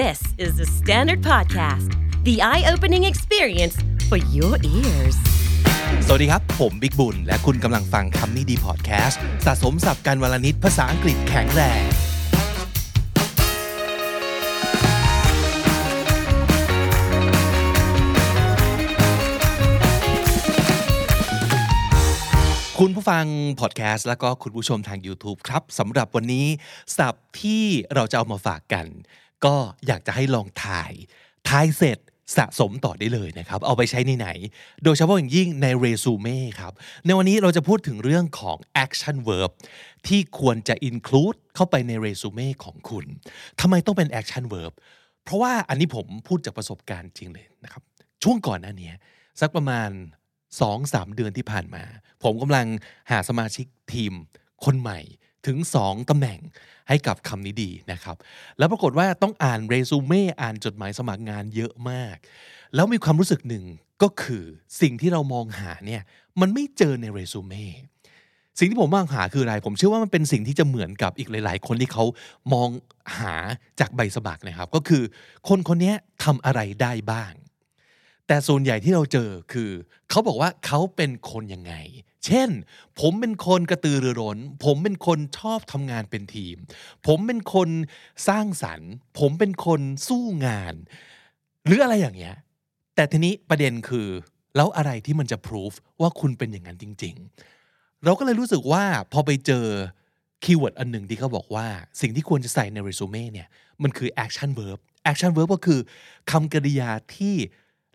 This is the Standard Podcast, the eye opening experience for your ears. สวัสดีครับ ผมบิ๊กบุญ และคุณกำลังฟังคำนี้ดีพอดแคสต์สะสมสับการวลนิดภาษาอังกฤษแข็งแรง คุณผู้ฟังพอดแคสต์แล้วก็คุณผู้ชมทาง YouTube ครับสำหรับวันนี้สับที่เราจะเอามาฝากกัน ก็อยากจะให้ลองถ่าย ถ่ายเสร็จสะสมต่อได้เลยนะครับ เอาไปใช้ในไหน โดยเฉพาะอย่างยิ่งในเรซูเม่ครับ ในวันนี้เราจะพูดถึงเรื่องของ action verb ที่ควรจะ include เข้าไปในเรซูเม่ของคุณทำไมต้องเป็น action verb เพราะว่าอันนี้ผมพูดจากประสบการณ์จริงเลยนะครับ ช่วงก่อนหน้านี้สักประมาณ 2-3 เดือนที่ผ่านมา ผมกำลังหาสมาชิกทีมคนใหม่ ถึง 2 ตำแหน่งให้กับคำนี้ดีนะครับ แล้วปรากฏว่าต้องอ่านเรซูเม่อ่านจดหมายสมัครงานเยอะมาก แล้วมีความรู้สึกหนึ่งก็คือสิ่งที่เรามองหาเนี่ยมันไม่เจอในเรซูเม่สิ่งที่ผมมองหาคืออะไร ผมเชื่อว่ามันเป็นสิ่งที่จะเหมือนกับอีกหลาย ๆ คนที่เขามองหาจากใบสมัครนะครับ ก็คือคนคนนี้ทำอะไรได้บ้าง แต่ส่วนใหญ่ที่เราเจอคือ เขาบอกว่าเขาเป็นคนยังไง เช่น ผมเป็นคนกระตือรือร้น ผมเป็นคนชอบทำงานเป็นทีม ผมเป็นคนสร้างสรรค์ ผมเป็นคนสู้งาน หรืออะไรอย่างเงี้ย แต่ทีนี้ประเด็นคือ แล้วอะไรที่มันจะพิสูจน์ว่าคุณเป็นอย่างนั้นจริง ๆ เราก็เลยรู้สึกว่าพอไปเจอ keyword อันหนึ่งที่เขาบอกว่า สิ่งที่ควรจะใส่ในเรซูเม่เนี่ยมันคือ action verb action verb ก็คือคำกริยาที่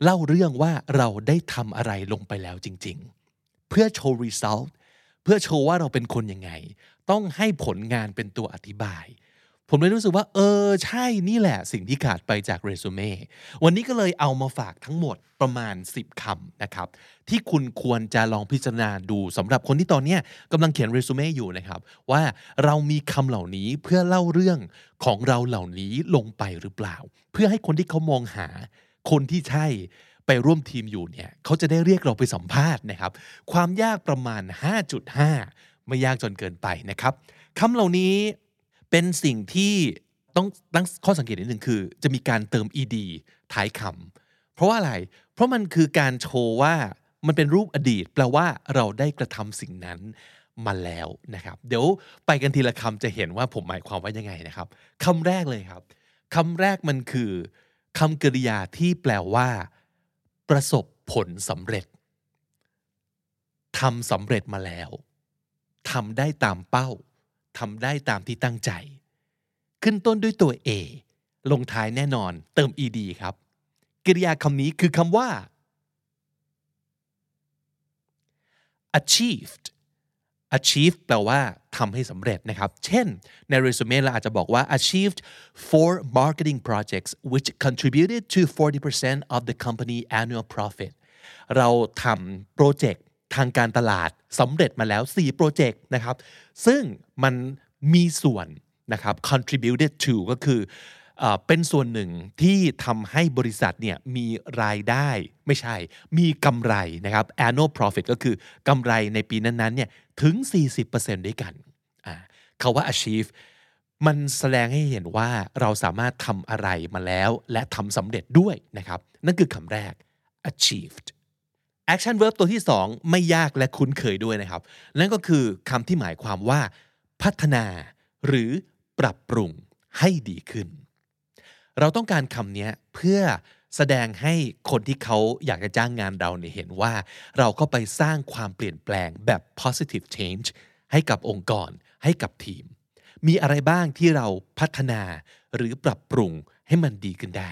เล่าเรื่องว่าเราได้ทำอะไรลงไปแล้วจริง ๆ เพื่อโชว์ result เพื่อโชว์ว่าเราเป็นคนยังไง ต้องให้ผลงานเป็นตัวอธิบาย ผมเลยรู้สึกว่า เออ ใช่นี่แหละสิ่งที่ขาดไปจากเรซูเม่วันนี้ก็เลยเอามาฝากทั้งหมดประมาณ 10คำนะครับ ที่คุณควรจะลองพิจารณาดูสำหรับคนที่ตอนนี้กำลังเขียนเรซูเม่อยู่นะครับ ว่าเรามีคำเหล่านี้เพื่อเล่าเรื่องของเราเหล่านี้ลงไปหรือเปล่า เพื่อให้คนที่เขามองหาคนที่ใช่ ไปร่วมทีมอยู่เนี่ยเขาจะได้เรียกเราไปสัมภาษณ์นะครับ ความยากประมาณ 5.5 ไม่ยากจนเกินไปนะครับคำเหล่านี้เป็นสิ่งที่ต้องตั้งข้อสังเกตนิดหนึ่งคือ จะมีการเติม ed ท้ายคำเพราะว่าอะไร เพราะมันคือการโชว์ว่ามันเป็นรูปอดีต แปลว่าเราได้กระทำสิ่งนั้นมาแล้วนะครับ เดี๋ยวไปกันทีละคำจะเห็นว่าผมหมายความว่ายังไงนะครับคำแรกเลยครับคำแรกมันคือคำกริยาที่แปลว่า ประสบผลสำเร็จทำสำเร็จมาแล้วทำได้ตามเป้าทำได้ตามที่ตั้งใจ ขึ้นต้นด้วยตัว A ลงท้ายแน่นอนเติม ed ครับ กริยาคำนี้คือคำว่า achieved achieve แปลว่าทำให้สำเร็จนะครับ เช่น ในเรซูเม่เราอาจจะบอกว่า achieved four marketing projects which contributed to 40% of the company annual profit เราทำโปรเจกต์ทางการตลาดสำเร็จมาแล้ว 4 โปรเจกต์นะครับ ซึ่งมันมีส่วนนะครับ contributed to ก็คือเอ่อเป็นส่วนหนึ่งที่ทำให้บริษัทเนี่ยมีรายได้ไม่ใช่ มีกำไรนะครับ annual profit ก็คือกำไรในปีนั้นๆเนี่ย ถึง 40%ด้วยกันอ่าคาว่า achieve มันแสดงให้เห็นว่าเราสามารถทำอะไรมาแล้วและทำสำเร็จด้วยนะครับ นั่นคือคำแรก achieved action verb ตัวที่ 2 ไม่ยากและคุ้นเคยด้วยนะครับ นั่นก็คือคำที่หมายความว่า พัฒนาหรือปรับปรุงให้ดีขึ้น เราต้องการคำนี้เพื่อ แสดงให้คนที่เขาอยากจะจ้างงานเราเนี่ยเห็นว่า เราก็ไปสร้างความเปลี่ยนแปลงแบบ positive change ให้กับองค์กรให้กับทีม มีอะไรบ้างที่เราพัฒนาหรือปรับปรุงให้มันดีขึ้นได้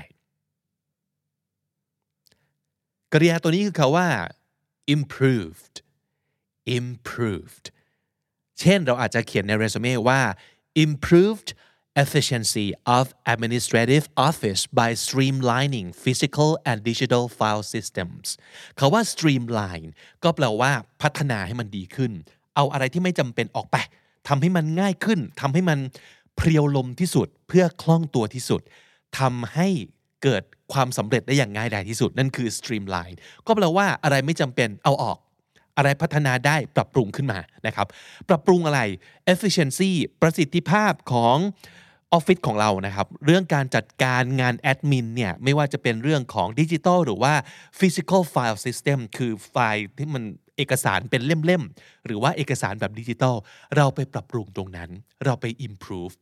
กริยาตัวนี้คือคาว่า improved improved เช่นเราอาจจะเขียนในเรซูเม่ว่า improved efficiency of administrative office by streamlining physical and digital file systems คาว่า streamline ก็แปลว่าพัฒนาให้มันดีขึ้น เอาอะไรที่ไม่จำเป็นออกไปทำให้มันง่ายขึ้นทำให้มันเพรียวลมที่สุดเพื่อคล่องตัวที่สุดทำให้เกิดความสำเร็จได้อย่างง่ายดายที่สุด นั่นคือ streamline ก็แปลว่าอะไรไม่จำเป็นเอาออก อะไรพัฒนาได้ปรับปรุงขึ้นมานะครับ ปรับปรุงอะไร efficiency ประสิทธิภาพของ ออฟฟิศของเรานะครับเรื่องการจัดการงานแอดมินเนี่ยไม่ว่าจะเป็นเรื่องของดิจิทัลหรือว่า physical file system คือไฟล์ที่มันเอกสารเป็นเล่มๆ หรือว่าเอกสารแบบดิจิทัลเราไปปรับปรุงตรงนั้น เราไป improve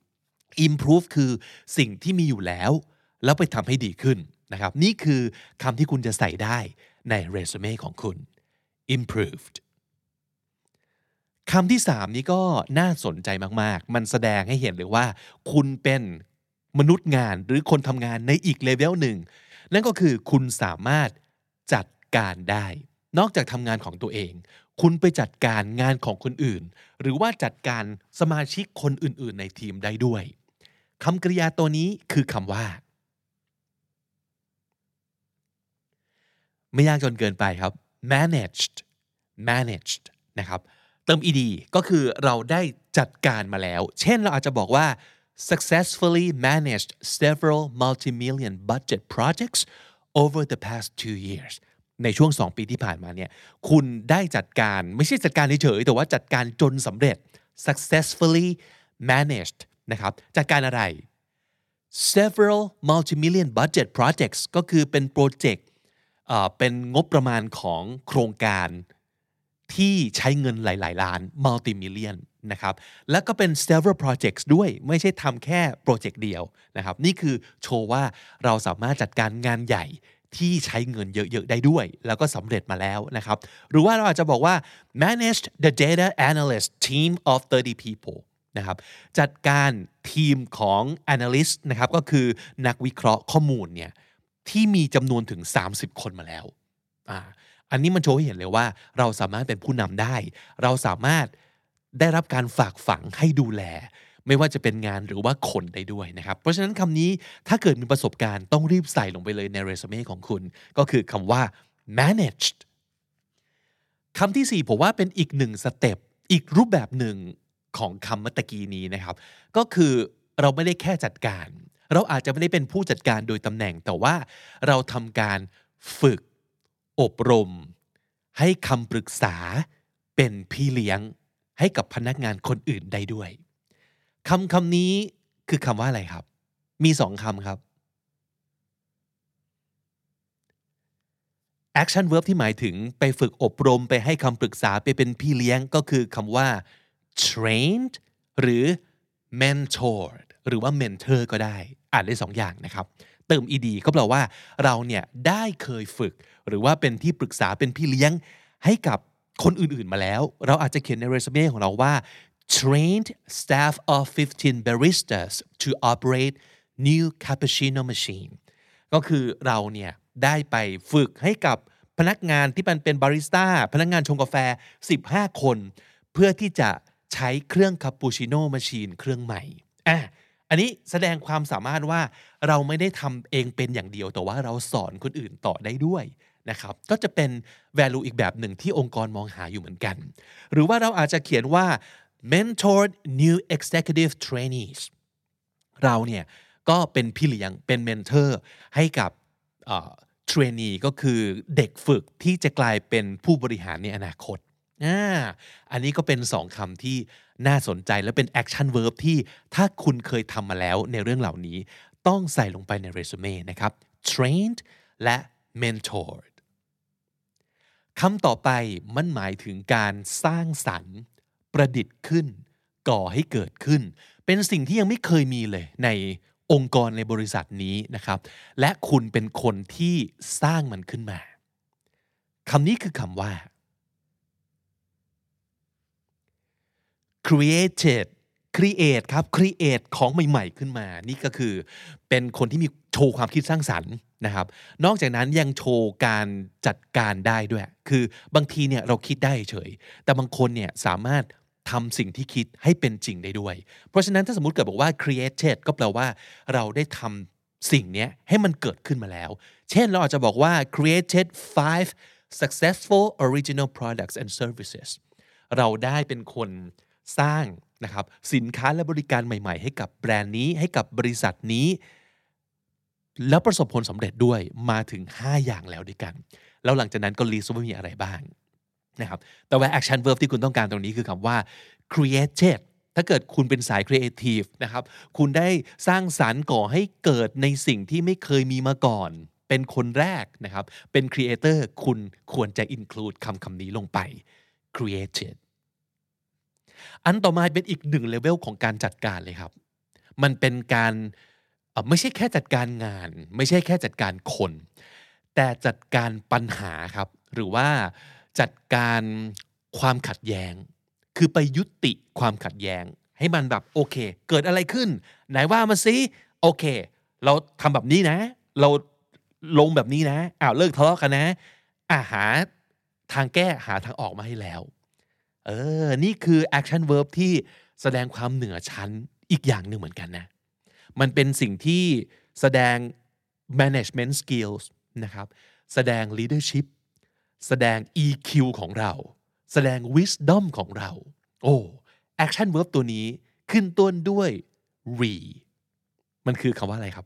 improve คือสิ่งที่มีอยู่แล้ว แล้วไปทำให้ดีขึ้นนะครับนี่คือคำที่คุณจะใส่ได้ในเรซูเม่ของคุณ improved คำที่สามนี้ก็น่าสนใจมากๆ มันแสดงให้เห็นเลยว่า คุณเป็นมนุษย์งานหรือคนทำงานในอีกเลเวลหนึ่ง นั่นก็คือคุณสามารถจัดการได้ นอกจากทำงานของตัวเอง คุณไปจัดการงานของคนอื่น หรือว่าจัดการสมาชิกคนอื่น ๆ ในทีมได้ด้วยคำกริยาตัวนี้คือคำว่า ไม่ยากจนเกินไปครับ managed managed นะครับ เติม ed ก็คือเราได้จัดการมาแล้ว เช่นเราอาจจะบอกว่า successfully managed several multi-million budget projects over the past two years ในช่วง 2 ปีที่ผ่านมาเนี่ย คุณได้จัดการไม่ใช่จัดการเฉยๆแต่ว่าจัดการจนสำเร็จ successfully managed นะครับ จัดการอะไร several multi-million budget projects ก็คือเป็นโปรเจกต์เป็นงบประมาณของโครงการ ที่ใช้เงินหลาย ๆ ล้าน multi million นะครับแล้วก็เป็น several projects ด้วยไม่ใช่ทำแค่โปรเจกต์เดียวนะครับนี่คือโชว์ว่าเราสามารถจัดการงานใหญ่ที่ใช้เงินเยอะ ๆ ได้ด้วย แล้วก็สำเร็จมาแล้วนะครับ หรือว่าเราอาจจะบอกว่า managed the data analyst team of 30 people นะครับจัดการทีมของ analyst นะครับก็คือนักวิเคราะห์ข้อมูลเนี่ยที่มีจำนวนถึง 30 คนมาแล้วอ่า อันนี้มันโชว์ให้เห็นเลยว่า เราสามารถเป็นผู้นำได้ เราสามารถได้รับการฝากฝังให้ดูแล ไม่ว่าจะเป็นงานหรือว่าคนได้ด้วยนะครับ เพราะฉะนั้นคำนี้ถ้าเกิดมีประสบการณ์ต้องรีบใส่ลงไปเลยในเรซูเม่ของคุณ ก็คือคำว่า managed คำที่ 4 ผมว่าเป็นอีกหนึ่งสเต็ปอีกรูปแบบหนึ่งของคำเมื่อกี้นี้นะครับ ก็คือเราไม่ได้แค่จัดการ เราอาจจะไม่ได้เป็นผู้จัดการโดยตำแหน่ง แต่ว่าเราทำการฝึก อบรม ให้คำปรึกษาเป็นพี่เลี้ยงให้กับพนักงานคนอื่นได้ด้วยคำคำนี้คือคำว่าอะไรครับ มีสองคำครับ action verb ที่หมายถึงไปฝึกอบรมไปให้คำปรึกษาไปเป็นพี่เลี้ยงก็คือคำว่า trained หรือ mentored หรือว่า mentor ก็ได้ อ่านได้สองอย่างนะครับ เติม ed ก็แปลว่าเราเนี่ยได้เคยฝึก หรือว่าเป็นที่ปรึกษาเป็นพี่เลี้ยงให้กับคนอื่น ๆ มาแล้ว เราอาจจะเขียนในเรซูเม่ของเราว่า trained staff of 15 baristas to operate new cappuccino machine ก็คือเราเนี่ยได้ไปฝึกให้กับพนักงานที่มันเป็นบาริสต้าพนักงานชงกาแฟ 15 คน เพื่อที่จะใช้เครื่องคาปูชิโน่มาชีนเครื่องใหม่อะ อันนี้แสดงความสามารถว่าเราไม่ได้ทำเองเป็นอย่างเดียว แต่ว่าเราสอนคนอื่นต่อได้ด้วยนะครับก็จะเป็น value อีกแบบหนึ่งที่องค์กรมองหาอยู่เหมือนกัน หรือว่าเราอาจจะเขียนว่า mentored new executive trainees เราเนี่ยก็เป็นพี่เลี้ยงเป็นเมนเทอร์ให้กับเทรนนีก็คือเด็กฝึกที่จะกลายเป็นผู้บริหารในอนาคตอ่าอันนี้ก็เป็นสองคำที่ น่าสนใจและเป็น action verb ที่ถ้าคุณเคยทำมาแล้วในเรื่องเหล่านี้ ต้องใส่ลงไปในเรซูเม่นะครับ trained และ mentored คำต่อไปมันหมายถึงการสร้างสรรค์ประดิษฐ์ขึ้น ก่อให้เกิดขึ้น เป็นสิ่งที่ยังไม่เคยมีเลยในองค์กรในบริษัทนี้นะครับ และคุณเป็นคนที่สร้างมันขึ้นมาคำนี้คือคำว่า created create ครับ create ของใหม่ๆขึ้นมา นี่ก็คือเป็นคนที่มีโชว์ความคิดสร้างสรรค์นะครับ นอกจากนั้นยังโชว์การจัดการได้ด้วย คือบางทีเนี่ยเราคิดได้เฉย แต่บางคนเนี่ยสามารถทำสิ่งที่คิดให้เป็นจริงได้ด้วย เพราะฉะนั้นถ้าสมมติเกิดบอกว่า created ก็แปลว่าเราได้ทำสิ่งนี้ให้มันเกิดขึ้นมาแล้ว เช่นเราอาจจะบอกว่า created five successful original products and services เราได้เป็นคน สร้างนะครับสินค้าและบริการใหม่ ๆ ให้กับแบรนด์นี้ให้กับบริษัทนี้ แล้วประสบผลสำเร็จด้วยมาถึง 5 อย่างแล้วด้วยกัน แล้วหลังจากนั้นก็รีสว่ามีอะไรบ้างนะครับแต่ว่า action verb ที่คุณต้องการตรงนี้คือคำว่า created ถ้าเกิดคุณเป็นสายครีเอทีฟนะครับคุณได้สร้างสารรค์ก่อให้เกิดในสิ่งที่ไม่เคยมีมาก่อน เป็นคนแรกนะครับเป็นครีเอเตอร์คุณควรจะ include คำคำนี้ลงไป created อันต่อมาเป็นอีกหนึ่งเลเวลของการจัดการเลยครับ มันเป็นการไม่ใช่แค่จัดการงาน ไม่ใช่แค่จัดการคน แต่จัดการปัญหาครับ หรือว่าจัดการความขัดแย้ง คือไปยุติความขัดแย้ง ให้มันแบบโอเค เกิดอะไรขึ้น ไหนว่ามาสิโอเค เราทำแบบนี้นะ เราลงแบบนี้นะอ้าวเลิกทะเลาะกันนะอาหาทางแก้หาทางออกมาให้แล้ว เออ นี่คือ action verb ที่แสดงความเหนือชั้นอีกอย่างหนึ่งเหมือนกันนะ มันเป็นสิ่งที่แสดง management skills นะครับ แสดง leadership แสดง EQ ของเรา แสดง wisdom ของเรา โอ้ action verb ตัวนี้ขึ้นต้นด้วย re มันคือคำว่าอะไรครับ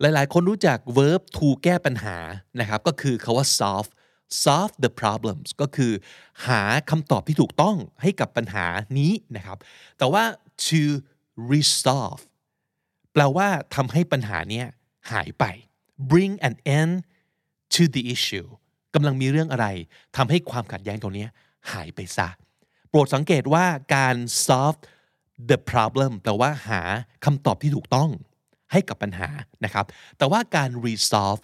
หลายๆ คนรู้จัก verb to แก้ปัญหานะครับ ก็คือคาว่า solve solve the problems ก็คือหาคำตอบที่ถูกต้องให้กับปัญหานี้นะครับ แต่ว่า to resolve แปลว่าทำให้ปัญหาเนี้ยหายไป bring an end to the issue กำลังมีเรื่องอะไรทำให้ความขัดแย้งตรงนี้หายไปซะ โปรดสังเกตว่าการ solve the problem แปลว่าหาคำตอบที่ถูกต้องให้กับปัญหานะครับ แต่ว่าการ resolve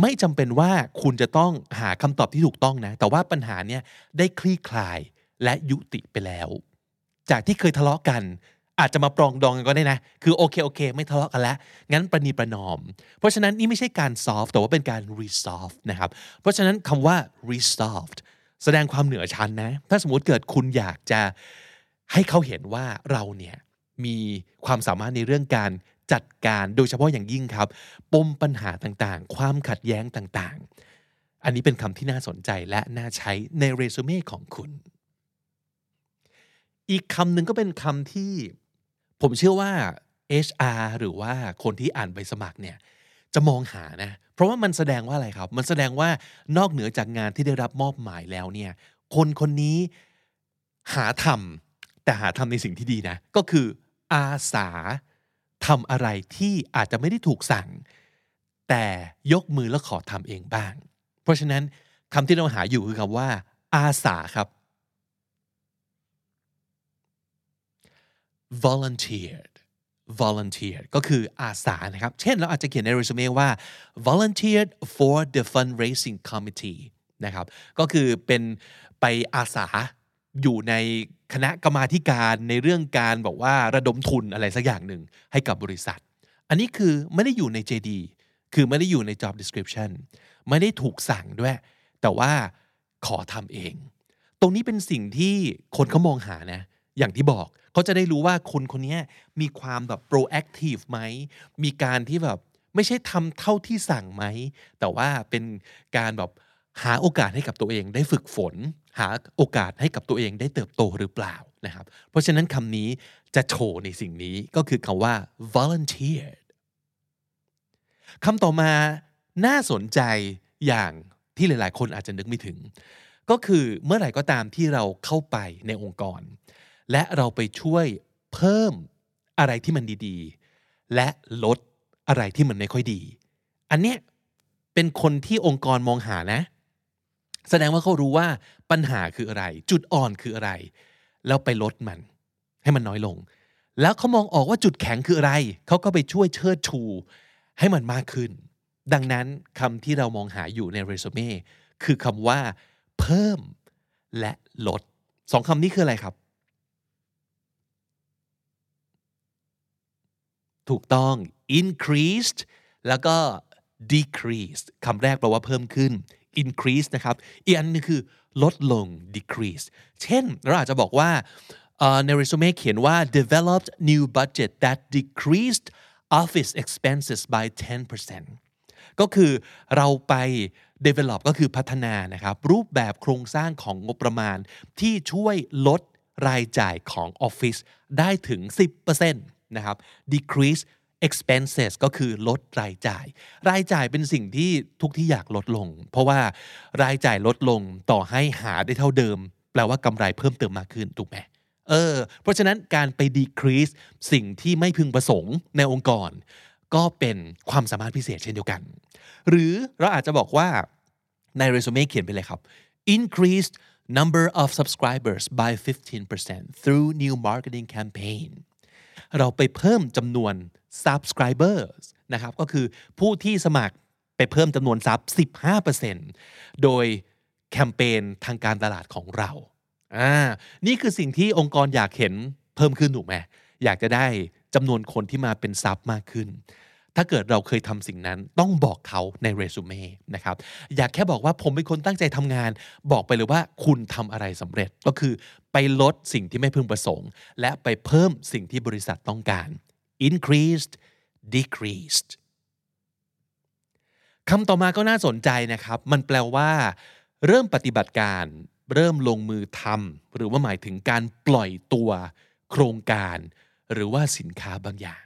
ไม่จำเป็นว่าคุณจะต้องหาคำตอบที่ถูกต้องนะ แต่ว่าปัญหาเนี้ยได้คลี่คลายและยุติไปแล้ว จากที่เคยทะเลาะกัน อาจจะมาปรองดองกันก็ได้นะ คือโอเคโอเค ไม่ทะเลาะกันแล้วงั้นประนีประนอม เพราะฉะนั้นนี่ไม่ใช่การ solve แต่ว่าเป็นการ resolve นะครับ เพราะฉะนั้นคำว่า resolved แสดงความเหนือชั้นนะ ถ้าสมมติเกิดคุณอยากจะให้เขาเห็นว่าเราเนี่ยมีความสามารถในเรื่องการ จัดการโดยเฉพาะอย่างยิ่งครับปมปัญหาต่างๆ ความขัดแย้งต่างๆ อันนี้เป็นคำที่น่าสนใจและน่าใช้ในเรซูเม่ของคุณ อีกคำหนึ่งก็เป็นคำที่ผมเชื่อว่า HR หรือว่าคนที่อ่านใบสมัครเนี่ยจะมองหานะ เพราะว่ามันแสดงว่าอะไรครับ มันแสดงว่านอกเหนือจากงานที่ได้รับมอบหมายแล้วเนี่ย คนคนนี้หาทำแต่หาทำในสิ่งที่ดีนะ ก็คืออาสา ทำอะไรที่อาจจะไม่ได้ถูกสั่ง แต่ยกมือแล้วขอทำเองบ้าง เพราะฉะนั้นคำที่เราหาอยู่คือคำว่า อาสาครับ volunteered volunteer ก็คืออาสานะครับ เช่นเราอาจจะเขียนในเรซูเม่ว่า volunteered for the fundraising committee นะครับ ก็คือเป็นไปอาสาอยู่ใน คณะกรรมาการในเรื่องการบอกว่าระดมทุนอะไรสักอย่างหนึ่งให้กับบริษัท อันนี้คือไม่ได้อยู่ใน JD คือไม่ได้อยู่ใน job description ไม่ได้ถูกสั่งด้วย แต่ว่าขอทำเอง ตรงนี้เป็นสิ่งที่คนเขามองหานะ อย่างที่บอกเขาจะได้รู้ว่าคนคนนี้มีความแบบ proactive ไหม มีการที่แบบไม่ใช่ทำเท่าที่สั่งไหม แต่ว่าเป็นการแบบหาโอกาสให้กับตัวเองได้ฝึกฝน หาโอกาสให้กับตัวเองได้เติบโตหรือเปล่านะครับ เพราะฉะนั้นคำนี้จะโชว์ในสิ่งนี้ก็คือคำว่า volunteered คำต่อมาน่าสนใจอย่างที่หลาย ๆ คนอาจจะนึกไม่ถึง ก็คือเมื่อไหร่ก็ตามที่เราเข้าไปในองค์กร และเราไปช่วยเพิ่มอะไรที่มันดีๆ และลดอะไรที่มันไม่ค่อยดี อันเนี้ยเป็นคนที่องค์กรมองหานะ แสดงว่าเขารู้ว่าปัญหาคืออะไร จุดอ่อนคืออะไร แล้วไปลดมัน ให้มันน้อยลง แล้วเขามองออกว่าจุดแข็งคืออะไร เขาก็ไปช่วยเชิดชู ให้มันมากขึ้น ดังนั้นคำที่เรามองหาอยู่ในเรซูเม่คือคำว่า เพิ่มและลดสองคำนี้คืออะไรครับ ถูกต้อง increased แล้วก็ decreased คำแรกแปลว่าเพิ่มขึ้น increase นะครับอีกอันนึงคือลดลง decrease เช่นเราอาจจะบอกว่าในเรซูเม่เขียนว่า developed new budget that decreased office expenses by 10%ก็คือเราไป develop ก็คือพัฒนานะครับรูปแบบโครงสร้างของงบประมาณ ที่ช่วยลดรายจ่ายของออฟฟิศได้ถึง 10%นะครับ decrease expenses ก็คือลดรายจ่าย รายจ่ายเป็นสิ่งที่ทุกที่อยากลดลง เพราะว่ารายจ่ายลดลงต่อให้หาได้เท่าเดิม แปลว่ากำไรเพิ่มเติมมากขึ้นถูกไหมเออ เพราะฉะนั้นการไป decrease สิ่งที่ไม่พึงประสงค์ในองค์กร ก็เป็นความสามารถพิเศษเช่นเดียวกัน หรือเราอาจจะบอกว่าในเรซูเม่เขียนไปเลยครับ increased number of subscribers by 15% through new marketing campaign เราไปเพิ่มจำนวน subscribers นะครับก็คือผู้ที่สมัครไปเพิ่มจำนวนซับ 15%โดยแคมเปญทางการตลาดของเราอ่านี่คือสิ่งที่องค์กรอยากเห็นเพิ่มขึ้นถูกไหมอยากจะได้จำนวนคนที่มาเป็นซับมากขึ้น ถ้าเกิดเราเคยทำสิ่งนั้นต้องบอกเขาในเรซูเม่นะครับ อยากแค่บอกว่าผมเป็นคนตั้งใจทำงาน บอกไปเลยว่าคุณทำอะไรสำเร็จก็คือไปลดสิ่งที่ไม่พึงประสงค์ และไปเพิ่มสิ่งที่บริษัทต้องการ increased decreased คำต่อมาก็น่าสนใจนะครับ มันแปลว่า เริ่มปฏิบัติการ เริ่มลงมือทำหรือว่าหมายถึงการปล่อยตัวโครงการ หรือว่าสินค้าบางอย่าง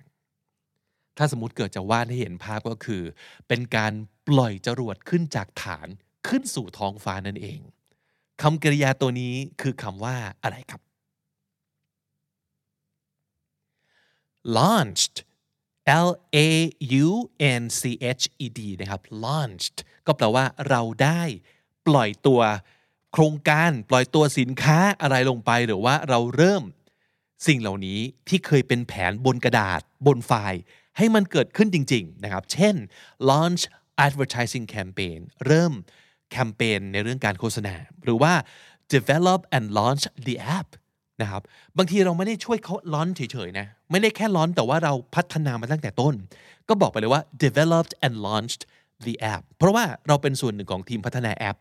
ถ้าสมมติเกิดจะวาดให้เห็นภาพก็คือ เป็นการปล่อยจรวดขึ้นจากฐานขึ้นสู่ท้องฟ้านั่นเองคำกริยาตัวนี้คือคำว่าอะไรครับ launched L A U N C H E D นะครับ launched ก็แปลว่าเราได้ปล่อยตัวโครงการปล่อยตัวสินค้าอะไรลงไปหรือว่าเราเริ่ม สิ่งเหล่านี้ที่เคยเป็นแผนบนกระดาษบนไฟล์ ให้มันเกิดขึ้นจริง ๆ นะครับ เช่น launch advertising campaign เริ่มแคมเปญในเรื่องการโฆษณา หรือว่า develop and launch the app นะครับบางทีเราไม่ได้ช่วยเขาล้อนเฉยๆนะไม่ได้แค่ล้อนแต่ว่าเราพัฒนามาตั้งแต่ต้น ก็บอกไปเลยว่า developed and launched the app เพราะว่าเราเป็นส่วนหนึ่งของทีมพัฒนาแอป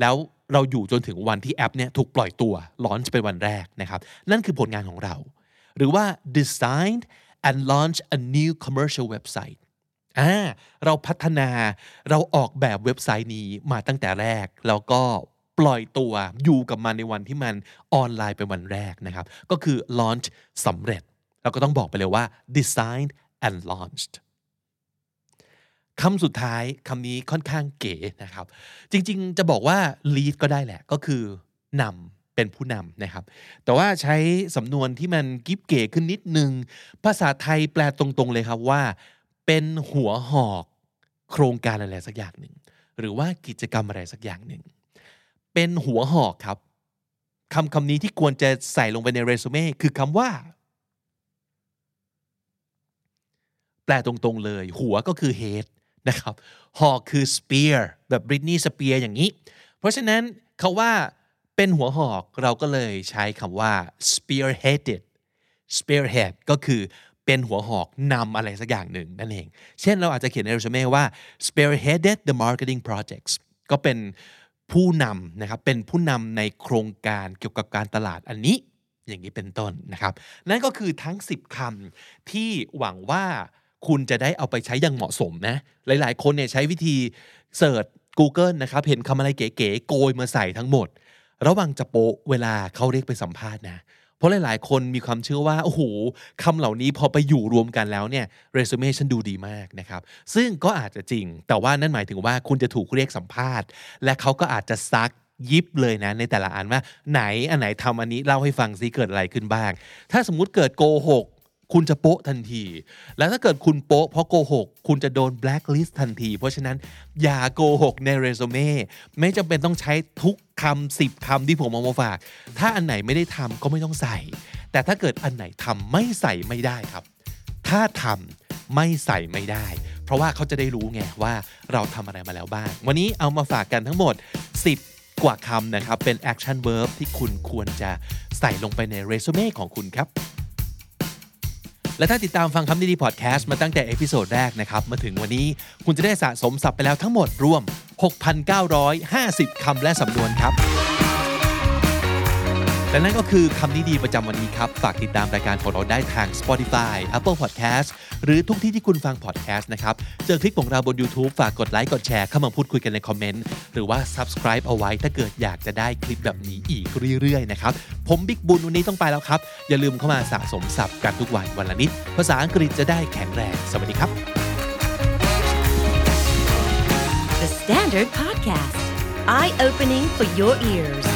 แล้วเราอยู่จนถึงวันที่แอปเนี่ยถูกปล่อยตัวลอนช์เป็นวันแรกนะครับนั่นคือผลงานของเรา หรือว่า designed and launched a new commercial website อ่าเราพัฒนาเราออกแบบเว็บไซต์นี้มาตั้งแต่แรก แล้วก็ ปล่อยตัวอยู่กับมันในวันที่มันออนไลน์เป็นวันแรกนะครับ ก็คือ launch สำเร็จ เราก็ต้องบอกไปเลยว่า designed and launched คำสุดท้ายคำนี้ค่อนข้างเก๋นะครับ จริงๆ จะบอกว่า lead ก็ได้แหละ ก็คือนำเป็นผู้นำนะครับ แต่ว่าใช้สำนวนที่มันกิบเก๋ขึ้นนิดนึง ภาษาไทยแปลตรงๆเลยครับว่า เป็นหัวหอกโครงการอะไรสักอย่างหนึ่ง หรือว่ากิจกรรมอะไรสักอย่างหนึ่ง เป็นหัวหอกครับคำคำนี้ที่ควรจะใส่ลงไปในเรซูเม่คือคำว่า แปลตรงๆเลย หัวก็คือ head นะครับหอกคือ spear แบบ Britney Spears อย่างนี้ เพราะฉะนั้นเขาว่าเป็นหัวหอกเราก็เลยใช้คำว่า spearheaded spearhead ก็คือเป็นหัวหอกนำอะไรสักอย่างหนึ่งนั่นเอง เช่นเราอาจจะเขียนในเรซูเม่ว่า spearheaded the marketing projects ก็เป็น ผู้นำนะครับเป็นผู้นำในโครงการเกี่ยวกับการตลาดอันนี้อย่างนี้เป็นต้นนะครับ นั่นก็คือทั้ง 10คำที่หวังว่าคุณจะได้เอาไปใช้อย่างเหมาะสมนะ หลายๆ คนเนี่ยใช้วิธีเสิร์ช Google นะครับ เห็นคำอะไรเก๋ๆโกยมาใส่ทั้งหมด ระวังจะโปะเวลาเขาเรียกไปสัมภาษณ์นะ เพราะหลาย ๆ คนมีความเชื่อว่าโอ้โหคำเหล่านี้พอไปอยู่รวมกันแล้วเนี่ยเรซูเม่ฉันดูดีมากนะครับ ซึ่งก็อาจจะจริง แต่ว่านั่นหมายถึงว่าคุณจะถูกเรียกสัมภาษณ์ และเขาก็อาจจะซักยิบเลยนะในแต่ละอันว่าไหนอันไหนทำอันนี้เล่าให้ฟังซิเกิดอะไรขึ้นบ้าง ถ้าสมมุติเกิดโกหก คุณจะโป๊ะทันที แล้วถ้าเกิดคุณโป๊ะเพราะโกหก คุณจะโดนแบล็คลิสต์ทันที เพราะฉะนั้นอย่าโกหกในเรซูเม่ไม่จำเป็นต้องใช้ทุกคำสิบคำที่ผมเอามาฝาก ถ้าอันไหนไม่ได้ทำก็ไม่ต้องใส่ แต่ถ้าเกิดอันไหนทำไม่ใส่ไม่ได้ครับ ถ้าทำไม่ใส่ไม่ได้ เพราะว่าเขาจะได้รู้ไงว่าเราทำอะไรมาแล้วบ้าง วันนี้เอามาฝากกันทั้งหมด 10กว่าคำนะครับ เป็น action verb ที่คุณควรจะใส่ลงไปในเรซูเม่ของคุณครับ และถ้าติดตามฟังคำนี้ดีๆพอดแคสต์มาตั้งแต่ episode แรกนะครับ มาถึงวันนี้คุณจะได้สะสมศัพท์ไปแล้วทั้งหมดรวม 6,950 คำและสำนวนครับ และนั่นก็คือคำนี้ดีประจำวันนี้ครับ ฝากติดตามรายการของเราได้ทาง Spotify Apple Podcast หรือทุกที่ที่คุณฟัง podcast นะครับ เจอคลิปของเราบน YouTube ฝากกดไลค์กดแชร์เข้ามาพูดคุยกันในคอมเมนต์ หรือว่า subscribe เอาไว้ถ้าเกิดอยากจะได้คลิปแบบนี้อีกเรื่อยๆนะครับ ผมบิ๊กบุญวันนี้ต้องไปแล้วครับ อย่าลืมเข้ามาสะสมศัพท์กันทุกวันวันละนิด ภาษาอังกฤษจะได้แข็งแรง สวัสดีครับ The Standard Podcast, eye opening for your ears.